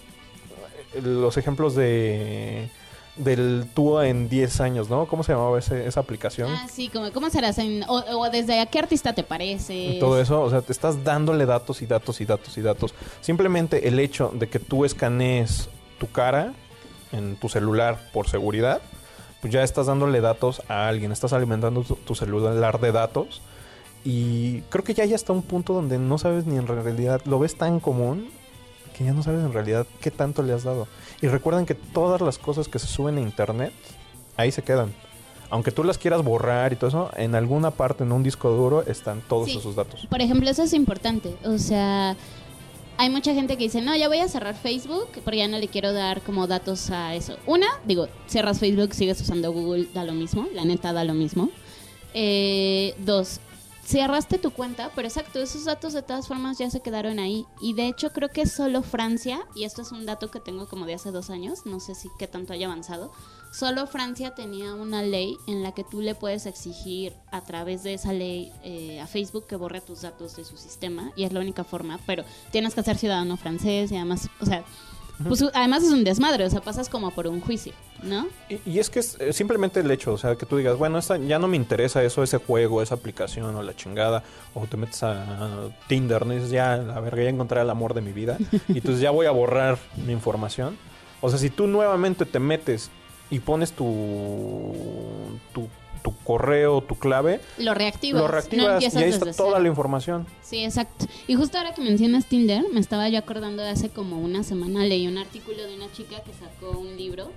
los ejemplos de del tú en 10 años, ¿no? ¿Cómo se llamaba ese- esa aplicación? Ah, sí, como, ¿cómo serás? En, o, o desde a qué artista te parece? Todo eso, o sea, te estás dándole datos y datos y datos y datos. Simplemente el hecho de que tú escanees tu cara en tu celular por seguridad, pues ya estás dándole datos a alguien, estás alimentando tu, tu celular de datos. Y creo que ya hay hasta un punto donde no sabes ni en realidad, lo ves tan común que ya no sabes en realidad qué tanto le has dado. Y recuerden que todas las cosas que se suben a internet, ahí se quedan. Aunque tú las quieras borrar y todo eso, en alguna parte, en un disco duro, están todos Sí. esos datos. Por ejemplo, eso es importante. O sea, hay mucha gente que dice, no, ya voy a cerrar Facebook porque ya no le quiero dar como datos a eso. Una, digo, cierras Facebook, sigues usando Google, da lo mismo. La neta da lo mismo. Eh, dos, cerraste tu cuenta, pero exacto, esos datos de todas formas ya se quedaron ahí. Y de hecho creo que solo Francia, y esto es un dato que tengo como de hace dos años, no sé si qué tanto haya avanzado, solo Francia tenía una ley en la que tú le puedes exigir a través de esa ley eh, a Facebook que borre tus datos de su sistema, y es la única forma, pero tienes que ser ciudadano francés y además, o sea, pues, además es un desmadre, o sea, pasas como por un juicio, ¿no? Y, y es que es eh, simplemente el hecho, o sea, que tú digas, bueno, esta, ya no me interesa eso, ese juego, esa aplicación o la chingada, o te metes a Tinder, ¿no? Y dices, ya, a ver, ya encontré el amor de mi vida, y entonces ya voy a borrar mi información. O sea, si tú nuevamente te metes y pones tu, tu, tu correo, tu clave, Lo reactivas. lo no reactivas y empiezas ahí está toda cero. la información. Sí, exacto. Y justo ahora que mencionas Tinder, me estaba yo acordando de hace como una semana leí un artículo de una chica que sacó un libro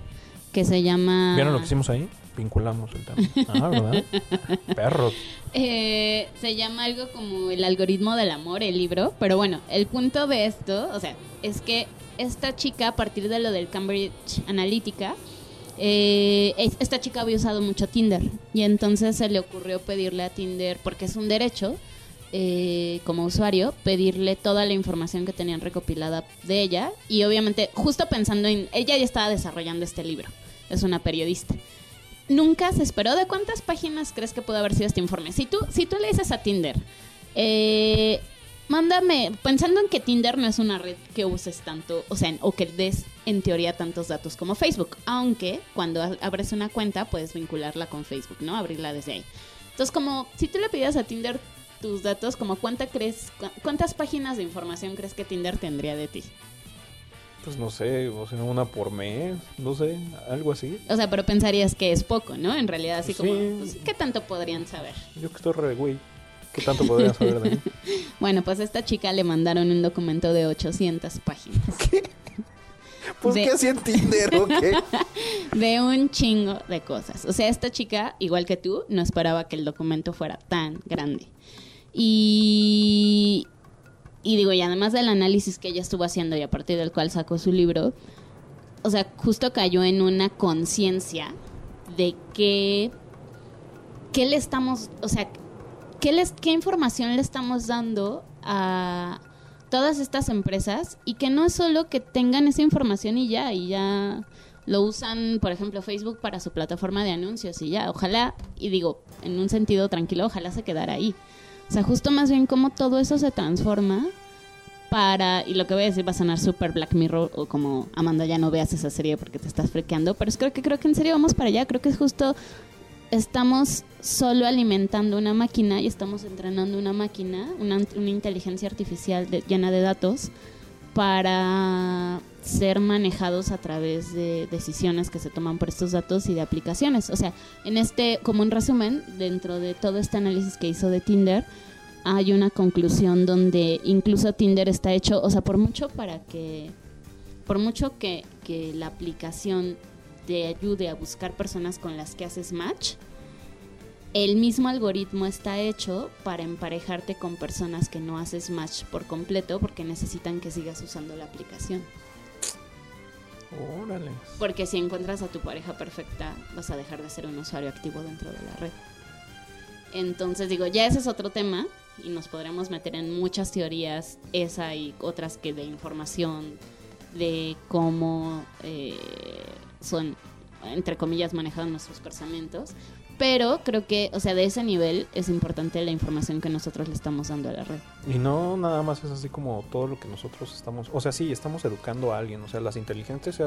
que se llama... ¿Vieron lo que hicimos ahí? Vinculamos el tema. Ah, ¿verdad? Perros. Eh, se llama algo como el algoritmo del amor, el libro. Pero bueno, el punto de esto, o sea, es que esta chica, a partir de lo del Cambridge Analytica, eh, es- esta chica había usado mucho Tinder. Y entonces se le ocurrió pedirle a Tinder, porque es un derecho, eh, como usuario, pedirle toda la información que tenían recopilada de ella. Y obviamente, justo pensando en. Ella ya estaba desarrollando este libro. Es una periodista nunca se esperó. ¿De cuántas páginas crees que pudo haber sido este informe? Si tú, si tú le dices a Tinder, eh, mándame, pensando en que Tinder no es una red que uses tanto, o sea, o que des en teoría tantos datos como Facebook, aunque cuando abres una cuenta puedes vincularla con Facebook, ¿no? Abrirla desde ahí. Entonces, como si tú le pidas a Tinder tus datos, como cuánta crees, cu- cuántas páginas de información crees que Tinder tendría de ti? Pues no sé, o sea, una por mes, no sé, algo así. O sea, pero pensarías que es poco, ¿no? En realidad, así como, Sí. pues, ¿qué tanto podrían saber? Yo que estoy re güey. ¿Qué tanto podría saber de mí? Bueno, pues a esta chica le mandaron un documento de 800 páginas. Pues De- qué hacía en Tinder, ¿o qué? De un chingo de cosas. O sea, esta chica, igual que tú, no esperaba que el documento fuera tan grande. Y, y digo, y además del análisis que ella estuvo haciendo y a partir del cual sacó su libro, o sea, justo cayó en una conciencia de que, qué le estamos, o sea, qué, les, qué información le estamos dando a todas estas empresas y que no es solo que tengan esa información y ya, y ya lo usan, por ejemplo, Facebook para su plataforma de anuncios y ya, ojalá, y digo, en un sentido tranquilo, ojalá se quedara ahí. O sea, justo más bien cómo todo eso se transforma para, y lo que voy a decir va a sonar súper Black Mirror o como Amanda ya no veas esa serie porque te estás frequeando, pero es creo que creo que en serio vamos para allá, creo que es justo estamos solo alimentando una máquina y estamos entrenando una máquina, una, una inteligencia artificial llena de datos para ser manejados a través de decisiones que se toman por estos datos y de aplicaciones. O sea, en este, como un resumen, dentro de todo este análisis que hizo de Tinder, hay una conclusión donde incluso Tinder está hecho, o sea, por mucho para que, por mucho que, que la aplicación te ayude a buscar personas con las que haces match, el mismo algoritmo está hecho para emparejarte con personas que no haces match por completo porque necesitan que sigas usando la aplicación. Órale. Porque si encuentras a tu pareja perfecta, vas a dejar de ser un usuario activo dentro de la red. Entonces digo, ya ese es otro tema y nos podremos meter en muchas teorías, esa y otras que de información, de cómo eh, son, entre comillas, manejados nuestros pensamientos. Pero creo que, o sea, de ese nivel es importante la información que nosotros le estamos dando a la red. Y no nada más es así como todo lo que nosotros estamos, o sea, sí, estamos educando a alguien, o sea, las inteligencias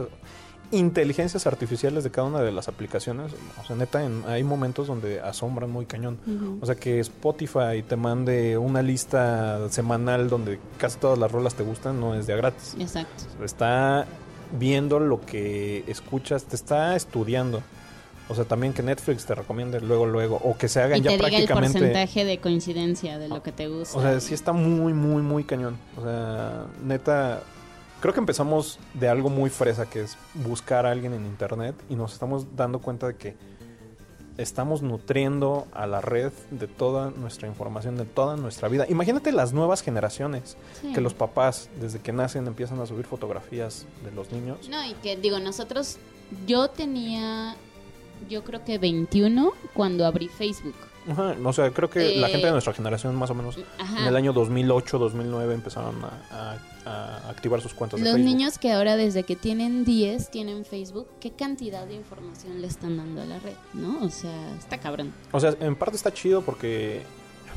inteligencias artificiales de cada una de las aplicaciones, o sea, neta, en- hay momentos donde asombran muy cañón. O sea, que Spotify te mande una lista semanal donde casi todas las rolas te gustan, no es de a gratis. Exacto. Está viendo lo que escuchas, te está estudiando. O sea, también que Netflix te recomiende luego, luego, o que se hagan Y ya diga el prácticamente... porcentaje de coincidencia de lo que te gusta. O sea, sí está muy, muy, muy cañón. O sea, neta, creo que empezamos de algo muy fresa, que es buscar a alguien en internet y nos estamos dando cuenta de que estamos nutriendo a la red de toda nuestra información, de toda nuestra vida. Imagínate las nuevas generaciones, Sí. que los papás, desde que nacen, empiezan a subir fotografías de los niños. No, y que digo, nosotros, yo tenía, yo creo que 21 cuando abrí Facebook. Ajá, o sea, creo que la Eh, gente de nuestra generación, más o menos, Ajá. en el año 2008, 2009, empezaron a, a- a activar sus cuentas de Los Facebook. niños que ahora desde que tienen 10 tienen Facebook, ¿qué cantidad de información le están dando a la red? ¿No? O sea, está cabrón. O sea, en parte está chido porque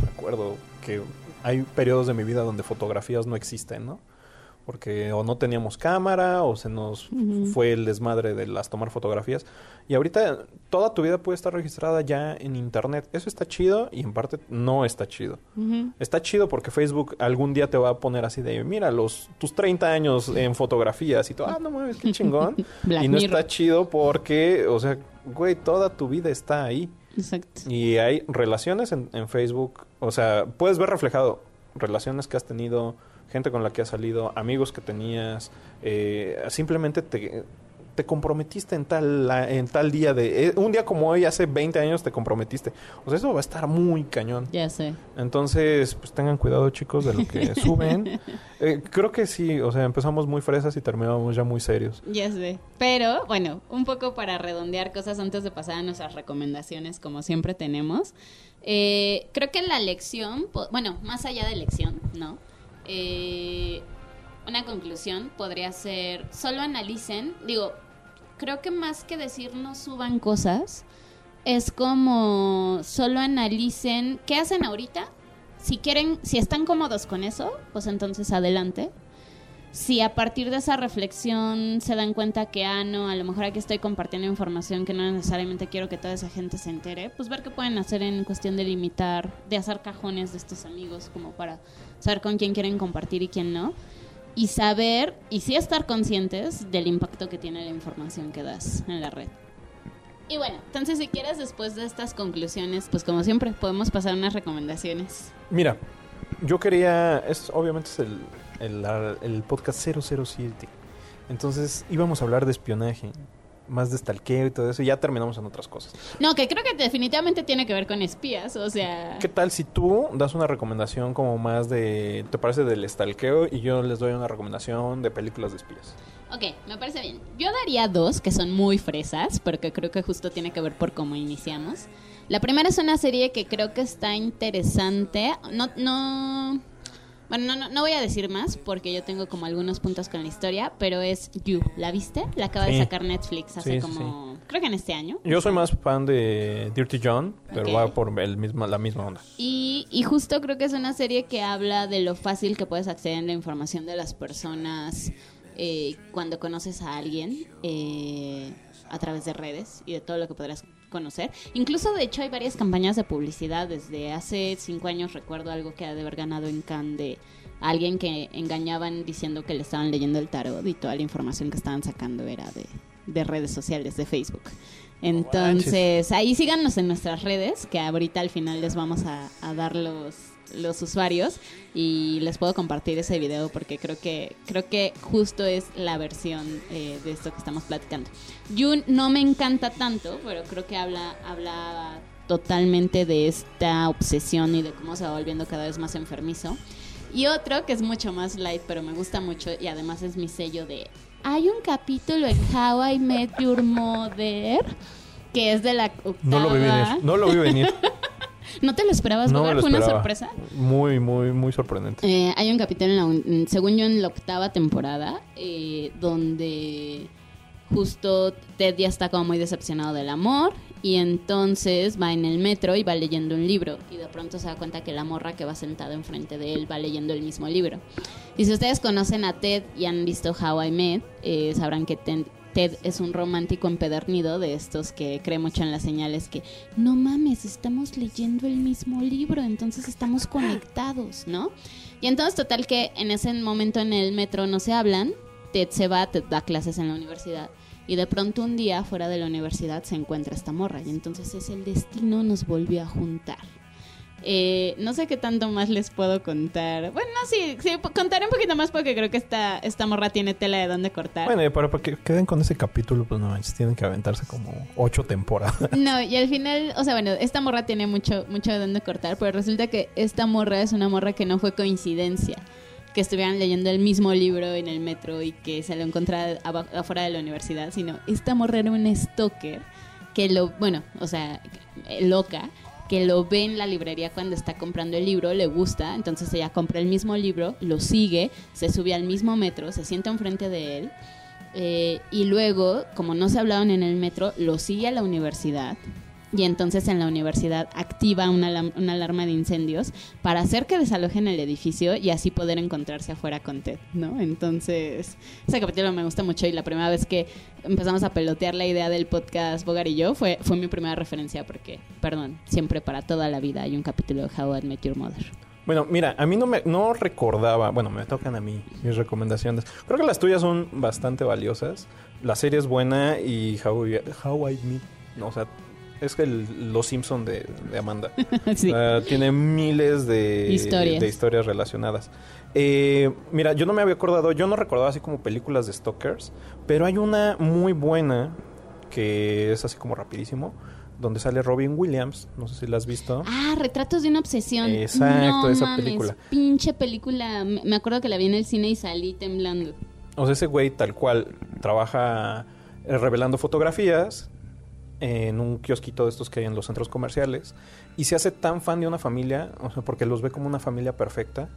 me acuerdo que hay periodos de mi vida donde fotografías no existen, ¿no? Porque o no teníamos cámara o se nos Ujú. fue el desmadre de las tomar fotografías. Y ahorita toda tu vida puede estar registrada ya en internet. Eso está chido y en parte no está chido. Está chido porque Facebook algún día te va a poner así de, mira, los tus 30 años en fotografías y todo, ah, no mames, qué chingón. Y no está chido porque, o sea, güey, toda tu vida está ahí. Exacto. Y hay relaciones en, en Facebook, o sea, puedes ver reflejado relaciones que has tenido, gente con la que has salido, amigos que tenías, eh, simplemente te, te comprometiste en tal, en tal día de... eh, un día como hoy, hace 20 años te comprometiste. O sea, eso va a estar muy cañón. Ya sé. Entonces, pues tengan cuidado chicos de lo que suben. Eh, creo que sí, o sea, empezamos muy fresas y terminamos ya muy serios. Ya sé. Pero, bueno, un poco para redondear cosas antes de pasar a nuestras recomendaciones, como siempre tenemos. Eh, creo que la lección, bueno, más allá de lección, ¿no? Eh, una conclusión podría ser, solo analicen, digo, creo que más que decir no suban cosas, es como solo analicen qué hacen ahorita. Si quieren, si están cómodos con eso, pues entonces adelante si a partir de esa reflexión se dan cuenta que, ah, no, a lo mejor aquí estoy compartiendo información que no necesariamente quiero que toda esa gente se entere, pues ver qué pueden hacer en cuestión de limitar, de hacer cajones de estos amigos como para saber con quién quieren compartir y quién no. Y saber, y sí estar conscientes del impacto que tiene la información que das en la red. Y bueno, entonces si quieres después de estas conclusiones, pues como siempre podemos pasar unas recomendaciones. Mira, yo quería, es obviamente es el, el, el podcast 007. Entonces íbamos a hablar de espionaje, más de stalkeo y todo eso, y ya terminamos en otras cosas. No, que creo que definitivamente tiene que ver con espías, o sea... ¿Qué tal si tú das una recomendación como más de, te parece del stalkeo y yo les doy una recomendación de películas de espías? Ok, me parece bien. Yo daría dos que son muy fresas, porque creo que justo tiene que ver por cómo iniciamos. La primera es una serie que creo que está interesante. No, no. Bueno, no, no, no voy a decir más porque yo tengo como algunos puntos con la historia, pero es You. ¿La viste? La acaba Sí. de sacar Netflix hace Sí, sí, como. Creo que en este año. Yo soy más fan de Dirty John, pero va por el mismo, la misma onda. Y, y justo creo que es una serie que habla de lo fácil que puedes acceder a la información de las personas eh, cuando conoces a alguien eh, a través de redes y de todo lo que podrás conocer. Incluso, de hecho, hay varias campañas de publicidad. Desde hace cinco años recuerdo algo que ha de haber ganado en Cannes de alguien que engañaban diciendo que le estaban leyendo el tarot y toda la información que estaban sacando era de, de redes sociales, de Facebook. Entonces, ahí síganos en nuestras redes, que ahorita al final les vamos a, a dar los, los usuarios y les puedo compartir ese video porque creo que creo que justo es la versión eh, de esto que estamos platicando. Jun no me encanta tanto, pero creo que habla habla totalmente de esta obsesión y de cómo se va volviendo cada vez más enfermizo. Y otro que es mucho más light, pero me gusta mucho y además es mi sello de... Hay un capítulo en How I Met Your Mother que es de la octava. No lo vi venir. No lo vi venir. ¿No te lo esperabas, No me Bogar? lo ¿Fue una sorpresa? Muy, muy, muy sorprendente. Eh, hay un capítulo, en la un- según yo, en la octava temporada, eh, donde justo Ted ya está como muy decepcionado del amor y entonces va en el metro y va leyendo un libro y de pronto se da cuenta que la morra que va sentada enfrente de él va leyendo el mismo libro. Y si ustedes conocen a Ted y han visto How I Met, eh, sabrán que Ted, Ted es un romántico empedernido de estos que cree mucho en las señales que no mames, estamos leyendo el mismo libro, entonces estamos conectados, ¿no? Y entonces total que en ese momento en el metro no se hablan, Ted se va, Ted da clases en la universidad y de pronto un día fuera de la universidad se encuentra esta morra y entonces es el destino nos volvió a juntar. Eh, no sé qué tanto más les puedo contar. Bueno, no, sí, sí, contaré un poquito más porque creo que esta, esta morra tiene tela de dónde cortar. Bueno, y para, para que queden con ese capítulo, pues no manches, tienen que aventarse como ocho temporadas. No, y al final, o sea, bueno, esta morra tiene mucho, mucho de dónde cortar, pero resulta que esta morra es una morra que no fue coincidencia. Que estuvieran leyendo el mismo libro en el metro y que se lo encontrara afuera de la universidad, sino esta morra era una stalker que lo, bueno, o sea, loca, que lo ve en la librería cuando está comprando el libro, le gusta, entonces ella compra el mismo libro, lo sigue, se sube al mismo metro, se sienta enfrente de él eh, y luego, como no se hablaban en el metro, lo sigue a la universidad. Y entonces en la universidad activa una, una alarma de incendios para hacer que desalojen el edificio y así poder encontrarse afuera con Ted, ¿no? Entonces, ese capítulo me gusta mucho y la primera vez que empezamos a pelotear la idea del podcast Bogar y yo fue, fue mi primera referencia porque, perdón, siempre para toda la vida hay un capítulo de How I Met Your Mother. Bueno, mira, a mí no me no recordaba, bueno, me tocan a mí mis recomendaciones. Creo que las tuyas son bastante valiosas. La serie es buena y How, I- How I Met, no, o sea, es que el- los Simpson de, de Amanda. sí. Sea, tiene miles de Historias. de historias relacionadas. Eh, mira, yo no me había acordado, yo no recordaba así como películas de Stalkers, pero hay una muy buena que es así como rapidísimo, donde sale Robin Williams, no sé si la has visto. Ah, Retratos de una obsesión. Exacto, No esa mames, película. Pinche película. Me me acuerdo que la vi en el cine y salí temblando. O sea, ese güey tal cual trabaja eh, revelando fotografías en un kiosquito de estos que hay en los centros comerciales y se hace tan fan de una familia, o sea, porque los ve como una familia perfecta,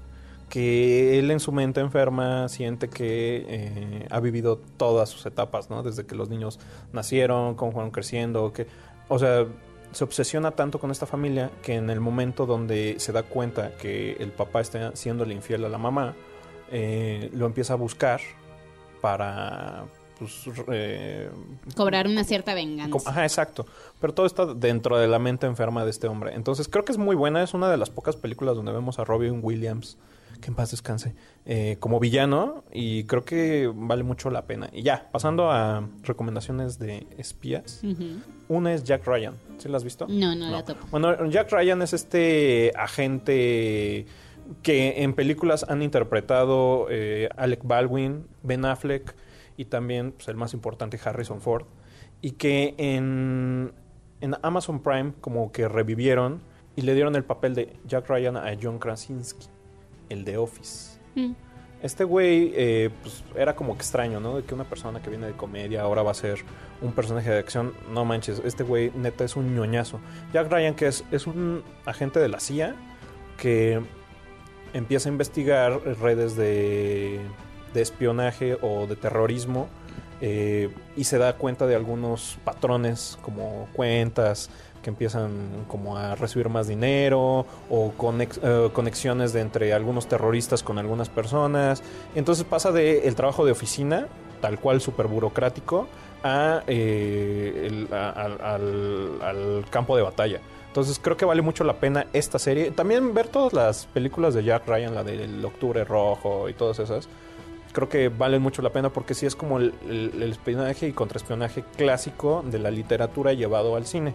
que él en su mente enferma siente que eh, ha vivido todas sus etapas, ¿no? Desde que los niños nacieron, cómo fueron creciendo, que, o sea, se obsesiona tanto con esta familia que en el momento donde se da cuenta que el papá está siéndole infiel a la mamá, eh, lo empieza a buscar para pues, eh, Cobrar una cierta venganza. ajá, exacto. Pero todo está dentro de la mente enferma de este hombre. Entonces creo que es muy buena. Es una de las pocas películas donde vemos a Robin Williams, que en paz descanse, eh, como villano. Y creo que vale mucho la pena. Y ya, pasando a recomendaciones de espías. Una es Jack Ryan. ¿Sí la has visto? No, no, la topo. Bueno, Jack Ryan es este agente que en películas han interpretado eh, Alec Baldwin, Ben Affleck y también pues, el más importante Harrison Ford. Y que en, en Amazon Prime como que revivieron y le dieron el papel de Jack Ryan a John Krasinski, el de Office. Mm. Este güey eh, pues, era como que extraño, ¿no? De que una persona que viene de comedia ahora va a ser un personaje de acción. No manches, este güey neta es un ñoñazo. Jack Ryan, que es, es un agente de la CIA que empieza a investigar redes de, de espionaje o de terrorismo eh, y se da cuenta de algunos patrones como cuentas que empiezan como a recibir más dinero o eh, conexiones de entre algunos terroristas con algunas personas. Entonces pasa de el trabajo de oficina, tal cual súper burocrático, a, eh, al campo de batalla. Entonces creo que vale mucho la pena esta serie. También ver todas las películas de Jack Ryan, la del Octubre Rojo y todas esas. Creo que valen mucho la pena porque sí es como el, el- el espionaje y contraespionaje clásico de la literatura llevado al cine.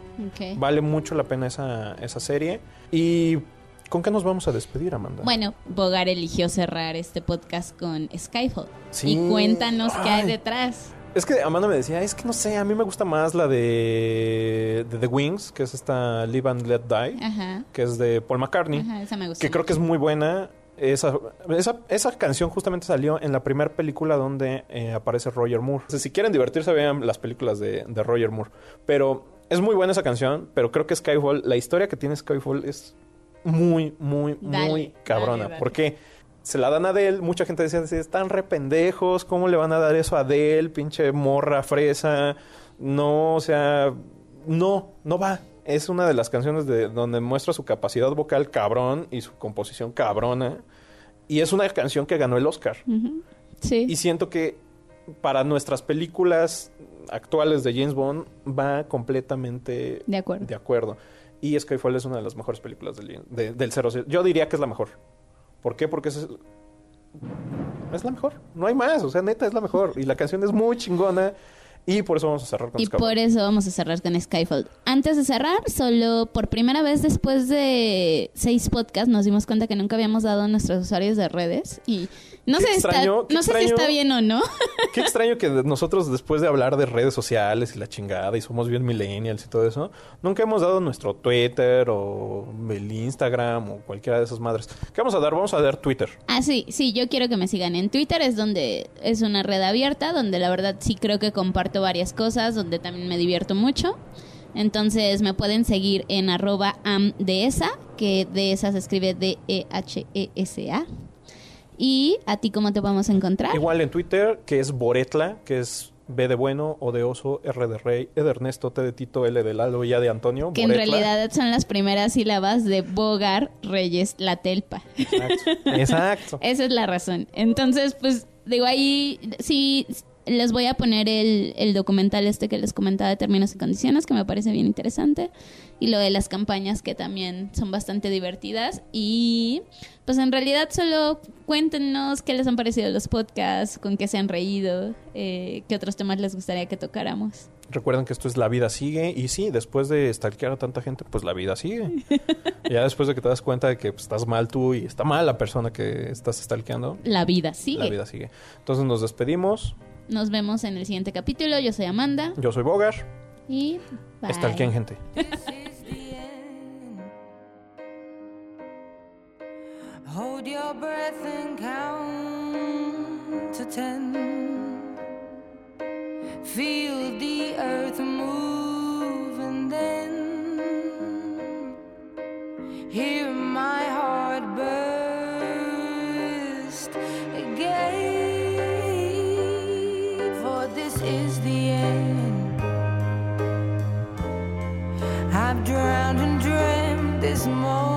Vale mucho la pena esa, esa serie. ¿Y con qué nos vamos a despedir, Amanda? Bueno, Bogar eligió cerrar este podcast con Skyfall. Sí. Y cuéntanos qué hay Ay. detrás. Es que Amanda me decía, es que no sé, a mí me gusta más la de, de The Wings, que es esta Live and Let Die, Ajá. que es de Paul McCartney. Ajá, esa me gusta. que creo que es muy buena. Esa, esa, esa canción justamente salió en la primera película donde eh, aparece Roger Moore. O sea, si quieren divertirse, vean las películas de, de Roger Moore. Pero es muy buena esa canción, pero creo que Skyfall, la historia que tiene Skyfall es muy, muy, Dale, muy cabrona. dale, dale. Porque se la dan a Adele, mucha gente decía, están re pendejos, ¿cómo le van a dar eso a Adele? Pinche morra, fresa. No, o sea, no, no va. Es una de las canciones de donde muestra su capacidad vocal cabrón y su composición cabrona. Y es una canción que ganó el Oscar. Sí. Y siento que para nuestras películas actuales de James Bond va completamente De acuerdo. de acuerdo. Y Skyfall es una de las mejores películas del, de- del 007. Yo diría que es la mejor. ¿Por qué? Porque es, es la mejor. No hay más. O sea, neta, es la mejor. Y la canción es muy chingona. Y por eso vamos a cerrar con Y Skyfall. por eso vamos a cerrar con Skyfall. Antes de cerrar, solo por primera vez después de seis podcasts nos dimos cuenta que nunca habíamos dado a nuestros usuarios de redes. Y no sé, extraño, no sé si está bien o no. Qué extraño que nosotros, después de hablar de redes sociales y la chingada, y somos bien millennials y todo eso, nunca hemos dado nuestro Twitter o el Instagram o cualquiera de esas madres. ¿Qué vamos a dar? Vamos a dar Twitter. Ah, sí, sí, yo quiero que me sigan en Twitter, es donde es una red abierta, donde la verdad sí creo que comparto varias cosas, donde también me divierto mucho. Entonces me pueden seguir en arroba amdesa, que de esa se escribe D-E-H-E-S-A. Y a ti, ¿cómo te podemos encontrar? Igual en Twitter, que es Boretla, que es B de bueno, O de oso, R de rey, E de Ernesto, T de Tito, L de Lalo y A de Antonio. Que en realidad son las primeras sílabas de Bogar Reyes La Telpa. Exacto. Exacto. Esa es la razón. Entonces, pues, digo, ahí sí les voy a poner el, el documental este que les comentaba de términos y condiciones, que me parece bien interesante. Y lo de las campañas, que también son bastante divertidas. Y, pues, en realidad solo cuéntenos qué les han parecido los podcasts, con qué se han reído, eh, qué otros temas les gustaría que tocáramos. Recuerden que esto es La Vida Sigue. Y sí, después de stalkear a tanta gente, pues la vida sigue. Ya después de que te das cuenta de que pues, estás mal tú y está mal la persona que estás stalkeando, La vida sigue. la vida sigue. Entonces nos despedimos. Nos vemos en el siguiente capítulo. Yo soy Amanda. Yo soy Bogar. Y bye. Está bien, gente. Hold your breath and count to ten. Feel the earth move and then hear my heart burn. More.